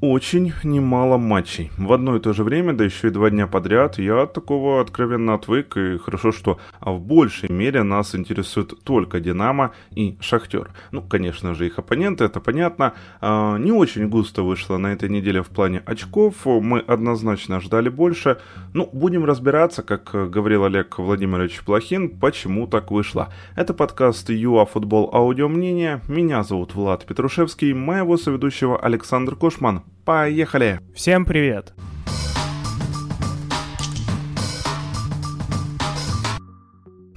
очень немало матчей. В одно и то же время, да еще и два дня подряд, я от такого откровенно отвык, и хорошо, что в большей мере нас интересует только Динамо и Шахтер. Ну, конечно же, их оппоненты, это понятно. А, не очень густо вышло на этой неделе в плане очков, мы однозначно ждали больше. Ну, будем разбираться, как говорил Олег Владимирович Плохин, почему так вышло. Это подкаст ЮА Футбол Аудио Мнение. Меня зовут Влад Петрушевский, моего соведущего Александр Кошман. Поехали! Всем привет!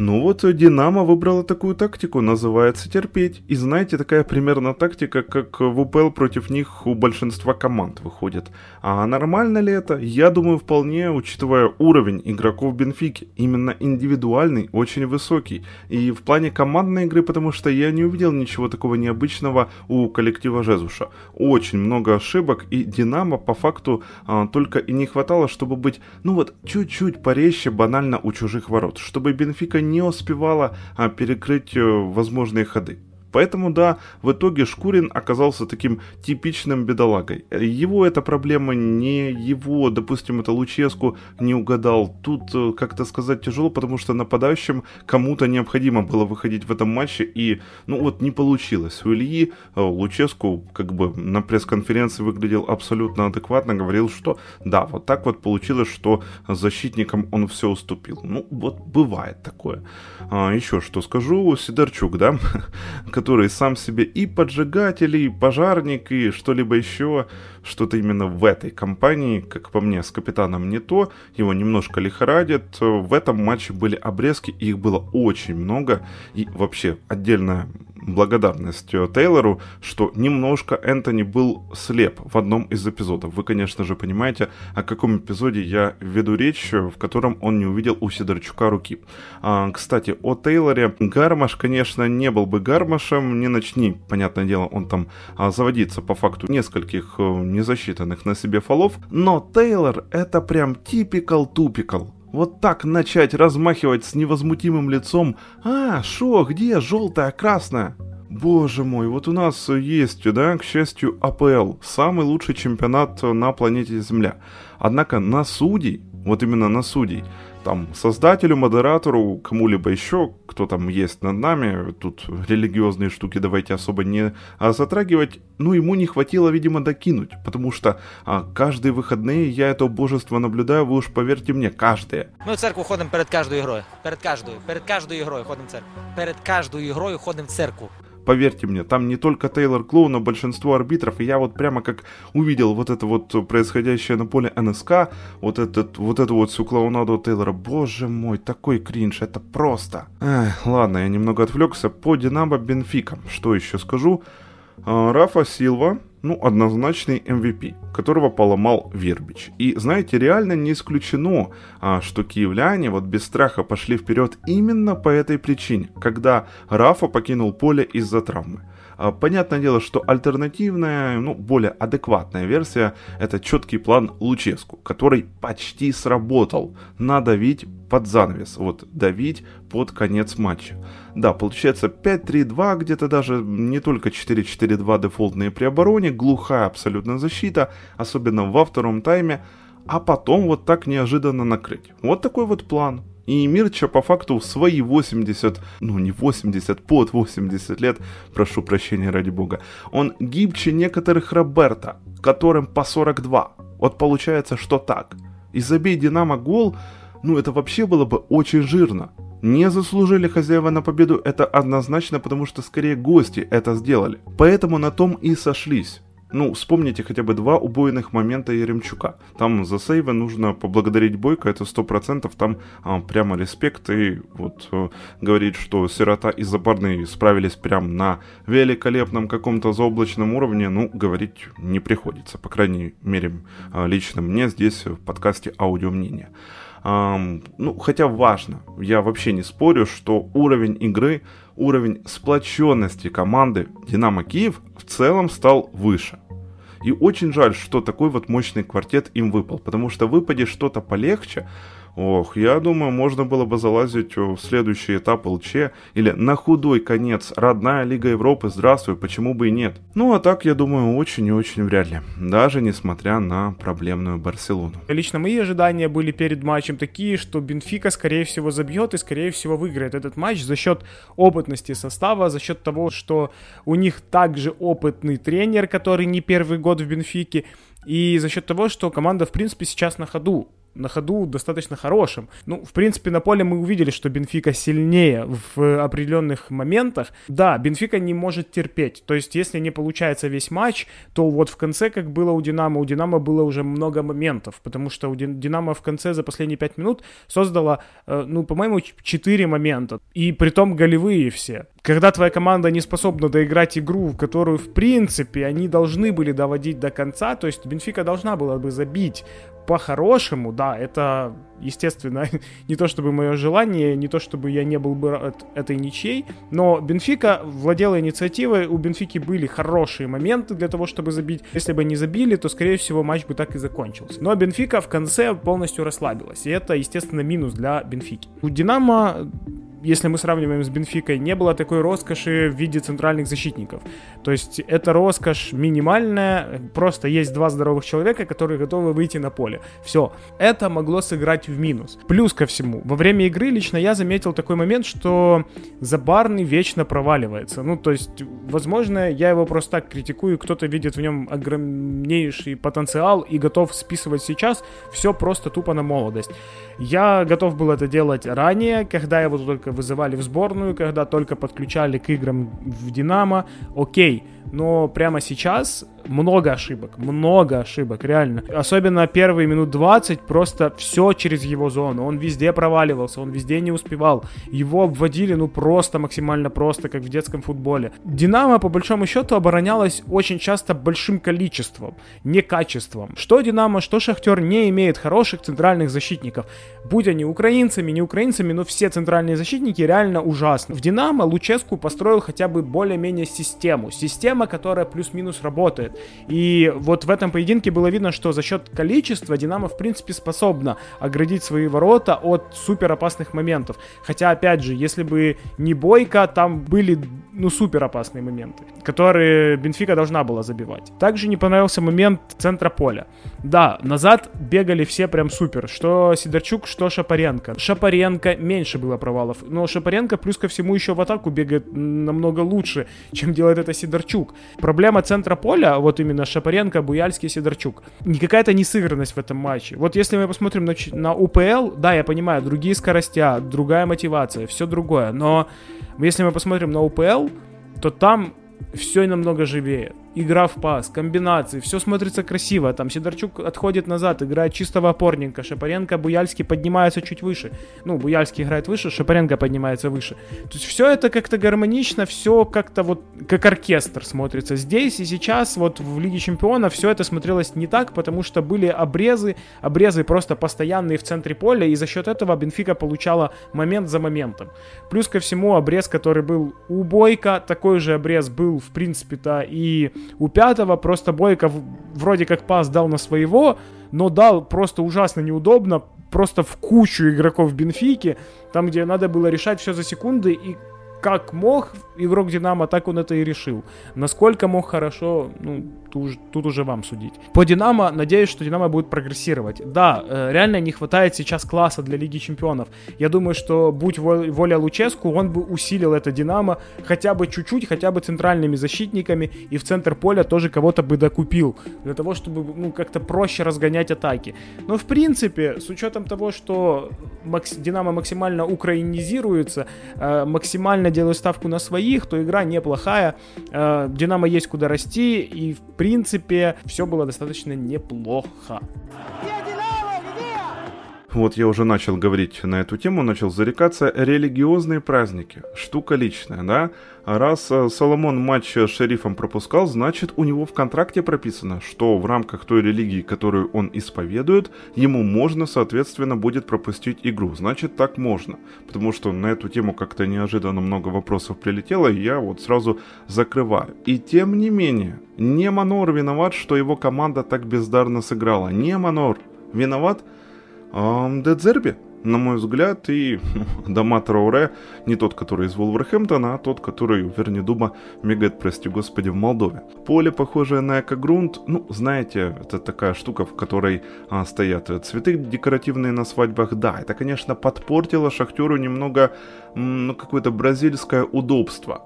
Ну вот Динамо выбрала такую тактику, называется терпеть. И знаете, такая примерно тактика, как в УПЛ против них у большинства команд выходит. А нормально ли это? Я думаю, вполне, учитывая уровень игроков Бенфики. Именно индивидуальный, очень высокий. И в плане командной игры, потому что я не увидел ничего такого необычного у коллектива Жезуша. Очень много ошибок, и Динамо по факту а, только и не хватало, чтобы быть, ну вот, чуть-чуть порезче банально у чужих ворот. Чтобы Бенфика не не успевала а, перекрыть э, возможные ходы. Поэтому, да, в итоге Шкурин оказался таким типичным бедолагой. Его эта проблема не его, допустим, это Луческу не угадал. Тут э, как-то сказать тяжело, потому что нападающим кому-то необходимо было выходить в этом матче, и, ну вот, не получилось. У Ильи э, Луческу как бы на пресс-конференции выглядел абсолютно адекватно, говорил, что да, вот так вот получилось, что защитникам он все уступил. Ну, вот бывает такое. А, еще что скажу, Сидорчук, да, который сам себе и поджигатель, и пожарник, и что-либо еще, что-то именно в этой компании, как по мне, с капитаном не то, его немножко лихорадит. В этом матче были обрезки, их было очень много, и вообще отдельная благодарность Тейлору, что немножко Энтони был слеп в одном из эпизодов. Вы, конечно же, понимаете, о каком эпизоде я веду речь, в котором он не увидел у Сидорчука руки. А, кстати, о Тейлоре. Гармаш, конечно, не был бы Гармашем, не начни, понятное дело, он там а, заводиться по факту нескольких э, незасчитанных на себе фолов, но Тейлор это прям типикал-тупикал. Вот так начать размахивать с невозмутимым лицом «А, шо, где желтая, красная?» Боже мой, вот у нас есть, да, к счастью, АПЛ, самый лучший чемпионат на планете Земля. Однако на судей, вот именно на судей, там, создателю, модератору, кому-либо еще, кто там есть над нами, тут религиозные штуки давайте особо не а, затрагивать, ну, ему не хватило, видимо, докинуть, потому что а, каждые выходные я это божество наблюдаю, вы уж поверьте мне, каждые. Мы в церкву ходим перед каждой игрой, перед каждой, перед каждой игрой ходим в церковь, перед каждой игрой ходим в церкву. Поверьте мне, там не только Тейлор Клоу, но большинство арбитров. И я вот прямо как увидел вот это вот происходящее на поле НСК, вот, этот, вот эту вот всю клоунаду Тейлора. Боже мой, такой кринж, это просто. Эх, ладно, я немного отвлекся. По Динамо Бенфика. Что еще скажу? А, Рафа Силва, ну, однозначный MVP, которого поломал Вербич. И, знаете, реально не исключено, а, что киевляне вот без страха пошли вперед именно по этой причине, когда Рафа покинул поле из-за травмы. А, понятное дело, что альтернативная, ну, более адекватная версия – это четкий план Луческу, который почти сработал. Надавить под занавес, вот, давить под конец матча. Да, получается 5-3-2, где-то даже не только 4-4-2 дефолтные при обороне, глухая абсолютно защита, особенно во втором тайме, а потом вот так неожиданно накрыть. Вот такой вот план. И Мирча по факту в свои 80, ну не 80, под 80 лет, прошу прощения ради бога, он гибче некоторых Роберта, которым по 42. Вот получается, что так. И забей Динамо гол, ну это вообще было бы очень жирно. Не заслужили хозяева на победу, это однозначно, потому что скорее гости это сделали. Поэтому на том и сошлись. Ну, вспомните хотя бы два убойных момента Еремчука. Там за сейвы нужно поблагодарить Бойко, это сто процентов, там а, прямо респект. И вот а, говорить, что Сирота и Забарный справились прям на великолепном каком-то заоблачном уровне, ну, говорить не приходится. По крайней мере, а, лично мне здесь в подкасте аудио мнение. Um, ну, хотя важно, я вообще не спорю, что уровень игры, уровень сплоченности команды Динамо Киев в целом стал выше. И очень жаль, что такой вот мощный квартет им выпал, потому что выпадет что-то полегче, Ох, я думаю, можно было бы залазить в следующий этап ЛЧ или на худой конец родная Лига Европы, здравствуй, почему бы и нет. Ну а так, я думаю, очень и очень вряд ли, даже несмотря на проблемную Барселону. Лично мои ожидания были перед матчем такие, что Бенфика скорее всего забьет и скорее всего выиграет этот матч за счет опытности состава, за счет того, что у них также опытный тренер, который не первый год в Бенфике, и за счет того, что команда в принципе сейчас на ходу на ходу достаточно хорошим. Ну, в принципе, на поле мы увидели, что Бенфика сильнее в определенных моментах. Да, Бенфика не может терпеть. То есть, если не получается весь матч, то вот в конце, как было у Динамо, у Динамо было уже много моментов, потому что у Динамо в конце за последние 5 минут создала, э, ну, по-моему, 4 момента. И притом голевые все. Когда твоя команда не способна доиграть игру, которую, в принципе, они должны были доводить до конца, то есть Бенфика должна была бы забить по-хорошему, да, это, естественно, не то чтобы мое желание, не то чтобы я не был бы рад этой ничьей, но Бенфика владела инициативой, у Бенфики были хорошие моменты для того, чтобы забить. Если бы они забили, то, скорее всего, матч бы так и закончился. Но Бенфика в конце полностью расслабилась, и это, естественно, минус для Бенфики. У Динамо если мы сравниваем с Бенфикой, не было такой роскоши в виде центральных защитников. То есть это роскошь минимальная, просто есть два здоровых человека, которые готовы выйти на поле. Все. Это могло сыграть в минус. Плюс ко всему, во время игры лично я заметил такой момент, что Забарный вечно проваливается. Ну, то есть, возможно, я его просто так критикую, кто-то видит в нем огромнейший потенциал и готов списывать сейчас все просто тупо на молодость. Я готов был это делать ранее, когда его только вызывали в сборную, когда только подключали к играм в Динамо. Окей, но прямо сейчас много ошибок, много ошибок, реально. Особенно первые минут 20, просто все через его зону. Он везде проваливался, он везде не успевал. Его обводили, ну, просто максимально просто, как в детском футболе. Динамо, по большому счету, оборонялась очень часто большим количеством, не качеством. Что Динамо, что Шахтер не имеет хороших центральных защитников. Будь они украинцами, не украинцами, но все центральные защитники реально ужасны. В Динамо Луческу построил хотя бы более-менее систему. Система, которая плюс-минус работает. И вот в этом поединке было видно, что за счет количества Динамо, в принципе, способна оградить свои ворота от супер опасных моментов. Хотя, опять же, если бы не Бойко, там были, ну, супер опасные моменты, которые Бенфика должна была забивать. Также не понравился момент центра поля. Да, назад бегали все прям супер. Что Сидорчук, что Шапаренко. Шапаренко меньше было провалов. Но Шапаренко плюс ко всему еще в атаку бегает намного лучше, чем делает это Сидорчук. Проблема центра поля, вот именно Шапаренко, Буяльский, Сидорчук. Не какая-то несыгранность в этом матче. Вот если мы посмотрим на, на УПЛ, да, я понимаю, другие скоростя, другая мотивация, все другое. Но если мы посмотрим на УПЛ, то там все намного живее игра в пас, комбинации, все смотрится красиво. Там Сидорчук отходит назад, играет чистого опорника. Шапаренко, Буяльский поднимаются чуть выше. Ну, Буяльский играет выше, Шапаренко поднимается выше. То есть все это как-то гармонично, все как-то вот как оркестр смотрится. Здесь и сейчас вот в Лиге Чемпионов все это смотрелось не так, потому что были обрезы, обрезы просто постоянные в центре поля, и за счет этого Бенфика получала момент за моментом. Плюс ко всему обрез, который был у Бойко, такой же обрез был в принципе-то и у пятого просто Бойко вроде как пас дал на своего, но дал просто ужасно неудобно, просто в кучу игроков Бенфики, там, где надо было решать все за секунды, и как мог игрок Динамо, так он это и решил. Насколько мог хорошо, ну, тут, тут уже вам судить. По Динамо, надеюсь, что Динамо будет прогрессировать. Да, э, реально не хватает сейчас класса для Лиги Чемпионов. Я думаю, что будь воля Луческу, он бы усилил это Динамо хотя бы чуть-чуть, хотя бы центральными защитниками, и в центр поля тоже кого-то бы докупил, для того, чтобы ну, как-то проще разгонять атаки. Но в принципе, с учетом того, что. Динамо максимально украинизируется, э, максимально делает ставку на своих, то игра неплохая. Э, Динамо есть куда расти, и в принципе все было достаточно неплохо. Вот я уже начал говорить на эту тему, начал зарекаться. Религиозные праздники. Штука личная, да? Раз э, Соломон матч с шерифом пропускал, значит у него в контракте прописано, что в рамках той религии, которую он исповедует, ему можно, соответственно, будет пропустить игру. Значит, так можно. Потому что на эту тему как-то неожиданно много вопросов прилетело, и я вот сразу закрываю. И тем не менее, не Манор виноват, что его команда так бездарно сыграла. Не Манор виноват Дедзерби, на мой взгляд, и ну, Дома Трауре не тот, который из Вулверхэмптона, а тот, который у Вернидуба мигает, прости господи, в Молдове. Поле, похожее на экогрунт, ну, знаете, это такая штука, в которой а, стоят цветы декоративные на свадьбах. Да, это, конечно, подпортило Шахтеру немного, ну, какое-то бразильское удобство.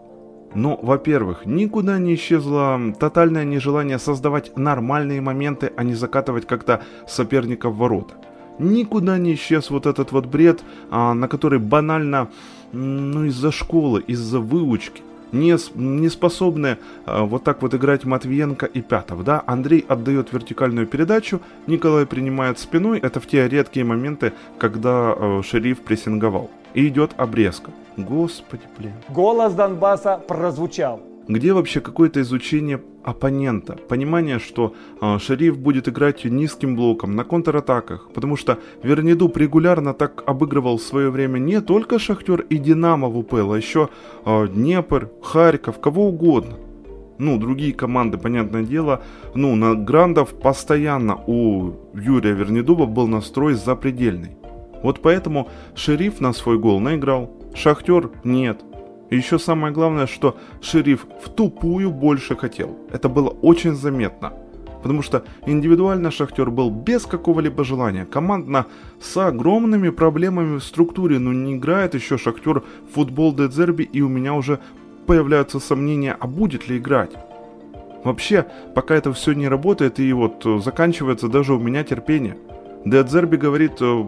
Но, во-первых, никуда не исчезло тотальное нежелание создавать нормальные моменты, а не закатывать как-то соперника в ворота никуда не исчез вот этот вот бред, а, на который банально, ну, из-за школы, из-за выучки, не, не способны а, вот так вот играть Матвиенко и Пятов, да, Андрей отдает вертикальную передачу, Николай принимает спиной, это в те редкие моменты, когда а, шериф прессинговал, и идет обрезка. Господи, блин. Голос Донбасса прозвучал. Где вообще какое-то изучение оппонента, понимание, что э, шериф будет играть низким блоком на контратаках, потому что Вернидуб регулярно так обыгрывал в свое время не только Шахтер и Динамо в УПЛ, а еще э, Днепр, Харьков, кого угодно. Ну, другие команды, понятное дело, ну, на Грандов постоянно у Юрия Вернидуба был настрой запредельный. Вот поэтому шериф на свой гол наиграл, Шахтер нет. Еще самое главное, что шериф в тупую больше хотел. Это было очень заметно. Потому что индивидуально Шахтер был без какого-либо желания. Командно с огромными проблемами в структуре. Но не играет еще Шахтер в футбол Дедзерби. И у меня уже появляются сомнения, а будет ли играть. Вообще, пока это все не работает и вот заканчивается даже у меня терпение. Дедзерби говорит э,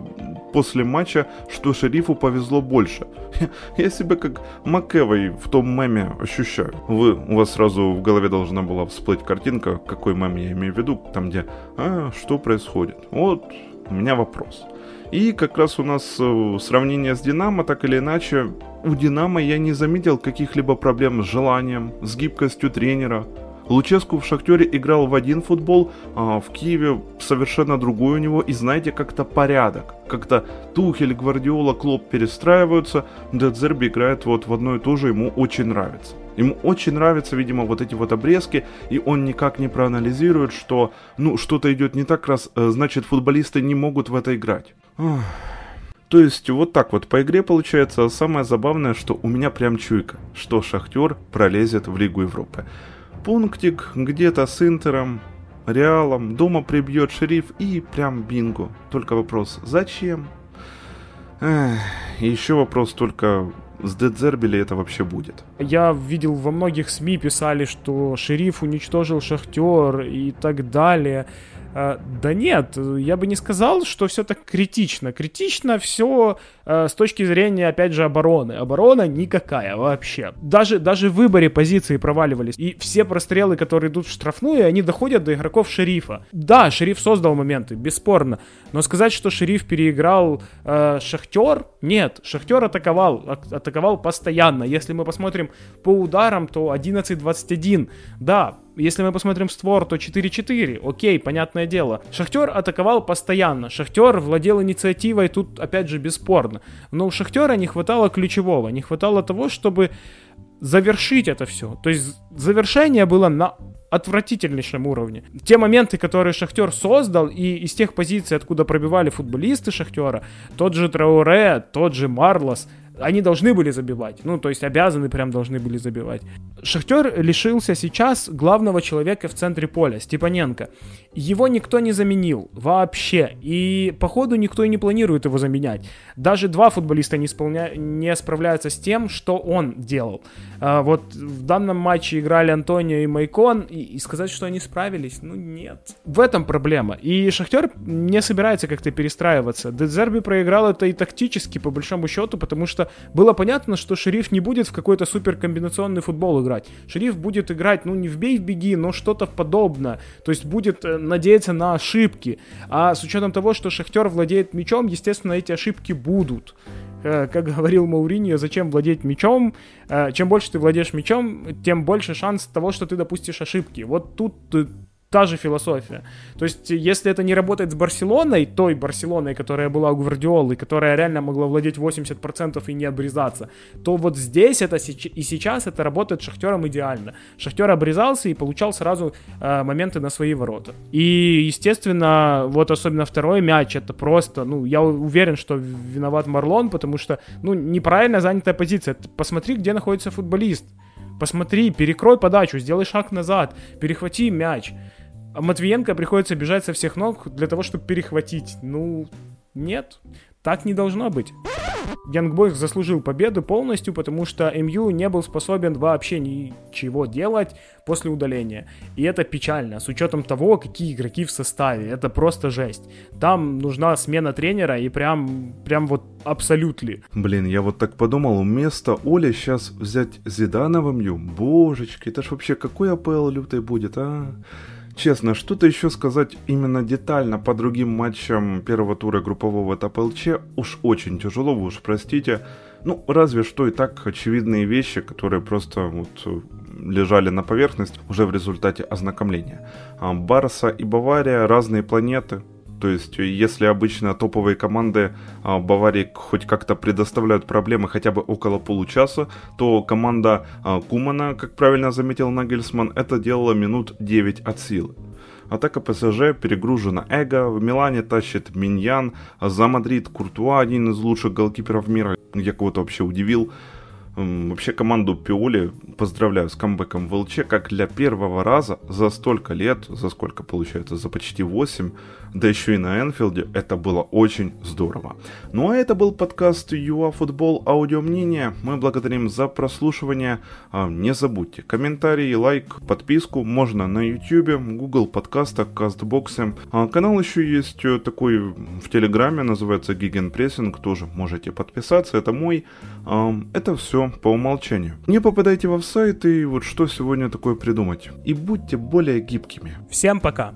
после матча, что шерифу повезло больше. Я себя как Макэвой в том меме ощущаю. Вы, у вас сразу в голове должна была всплыть картинка, какой мем я имею в виду, там где «А, что происходит?» Вот у меня вопрос. И как раз у нас э, сравнение с Динамо, так или иначе, у Динамо я не заметил каких-либо проблем с желанием, с гибкостью тренера, Луческу в Шахтере играл в один футбол, а в Киеве совершенно другой у него. И знаете, как-то порядок. Как-то Тухель, Гвардиола, Клоп перестраиваются. Дедзерби играет вот в одно и то же, ему очень нравится. Ему очень нравятся, видимо, вот эти вот обрезки, и он никак не проанализирует, что, ну, что-то идет не так, раз, э, значит, футболисты не могут в это играть. То есть вот так вот по игре получается. А самое забавное, что у меня прям чуйка, что Шахтер пролезет в Лигу Европы. Пунктик где-то с Интером, Реалом, дома прибьет шериф и прям бинго. Только вопрос, зачем? Эх, еще вопрос только, с Дедзерби ли это вообще будет? Я видел во многих СМИ писали, что шериф уничтожил Шахтер и так далее. А, да нет, я бы не сказал, что все так критично. Критично все э, с точки зрения, опять же, обороны. Оборона никакая вообще. Даже, даже в выборе позиции проваливались. И все прострелы, которые идут в штрафную, они доходят до игроков шерифа. Да, шериф создал моменты, бесспорно. Но сказать, что шериф переиграл э, Шахтер, нет. Шахтер атаковал, а- атаковал постоянно. Если мы посмотрим по ударам, то 11-21. Да, если мы посмотрим створ, то 4-4. Окей, понятное дело. Шахтер атаковал постоянно. Шахтер владел инициативой, тут опять же бесспорно. Но у Шахтера не хватало ключевого. Не хватало того, чтобы завершить это все. То есть завершение было на отвратительнейшем уровне. Те моменты, которые Шахтер создал, и из тех позиций, откуда пробивали футболисты Шахтера, тот же Трауре, тот же Марлос, они должны были забивать. Ну, то есть обязаны прям должны были забивать. Шахтер лишился сейчас главного человека в центре поля, Степаненко. Его никто не заменил вообще. И походу никто и не планирует его заменять. Даже два футболиста не, исполня... не справляются с тем, что он делал. А, вот в данном матче играли Антонио и Майкон, и, и сказать, что они справились, ну нет. В этом проблема. И Шахтер не собирается как-то перестраиваться. Дезерби проиграл это и тактически, по большому счету, потому что было понятно, что Шериф не будет в какой-то супер комбинационный футбол играть. Шериф будет играть, ну, не в бей в беги, но что-то подобное. То есть будет э, надеяться на ошибки. А с учетом того, что Шахтер владеет мячом, естественно, эти ошибки будут э, как говорил Мауриньо, зачем владеть мячом. Э, чем больше ты владеешь мячом, тем больше шанс того, что ты допустишь ошибки. Вот тут та же философия. То есть, если это не работает с Барселоной, той Барселоной, которая была у Гвардиолы, которая реально могла владеть 80% и не обрезаться, то вот здесь это и сейчас это работает Шахтером идеально. Шахтер обрезался и получал сразу э, моменты на свои ворота. И, естественно, вот особенно второй мяч, это просто, ну, я уверен, что виноват Марлон, потому что, ну, неправильно занятая позиция. Посмотри, где находится футболист. Посмотри, перекрой подачу, сделай шаг назад, перехвати мяч. А Матвиенко приходится бежать со всех ног для того, чтобы перехватить. Ну, нет, так не должно быть. Янгбойх заслужил победу полностью, потому что МЮ не был способен вообще ничего делать после удаления. И это печально, с учетом того, какие игроки в составе. Это просто жесть. Там нужна смена тренера и прям, прям вот абсолютно. Блин, я вот так подумал, вместо Оли сейчас взять Зидана в МЮ. Божечки, это ж вообще какой АПЛ лютый будет, а? Честно, что-то еще сказать именно детально по другим матчам первого тура группового этапа ЛЧ уж очень тяжело, вы уж простите. Ну, разве что и так очевидные вещи, которые просто вот э, лежали на поверхности уже в результате ознакомления. А Барса и Бавария разные планеты, то есть, если обычно топовые команды а, Баварии хоть как-то предоставляют проблемы хотя бы около получаса, то команда а, Кумана, как правильно заметил Нагельсман, это делала минут 9 от силы. Атака ПСЖ перегружена эго, в Милане тащит Миньян, а за Мадрид Куртуа, один из лучших голкиперов мира, я кого-то вообще удивил. Вообще команду Пиоли поздравляю с камбэком в ЛЧ, как для первого раза за столько лет, за сколько получается, за почти 8, да еще и на Энфилде, это было очень здорово. Ну а это был подкаст ЮАФутбол Аудио Мнение. Мы благодарим за прослушивание. А, не забудьте комментарии, лайк, подписку можно на YouTube, Google подкастах, Кастбоксе. А, канал еще есть э, такой в Телеграме, называется Гигенпрессинг, тоже можете подписаться, это мой. А, это все по умолчанию. Не попадайте в сайт и вот что сегодня такое придумать. И будьте более гибкими. Всем пока!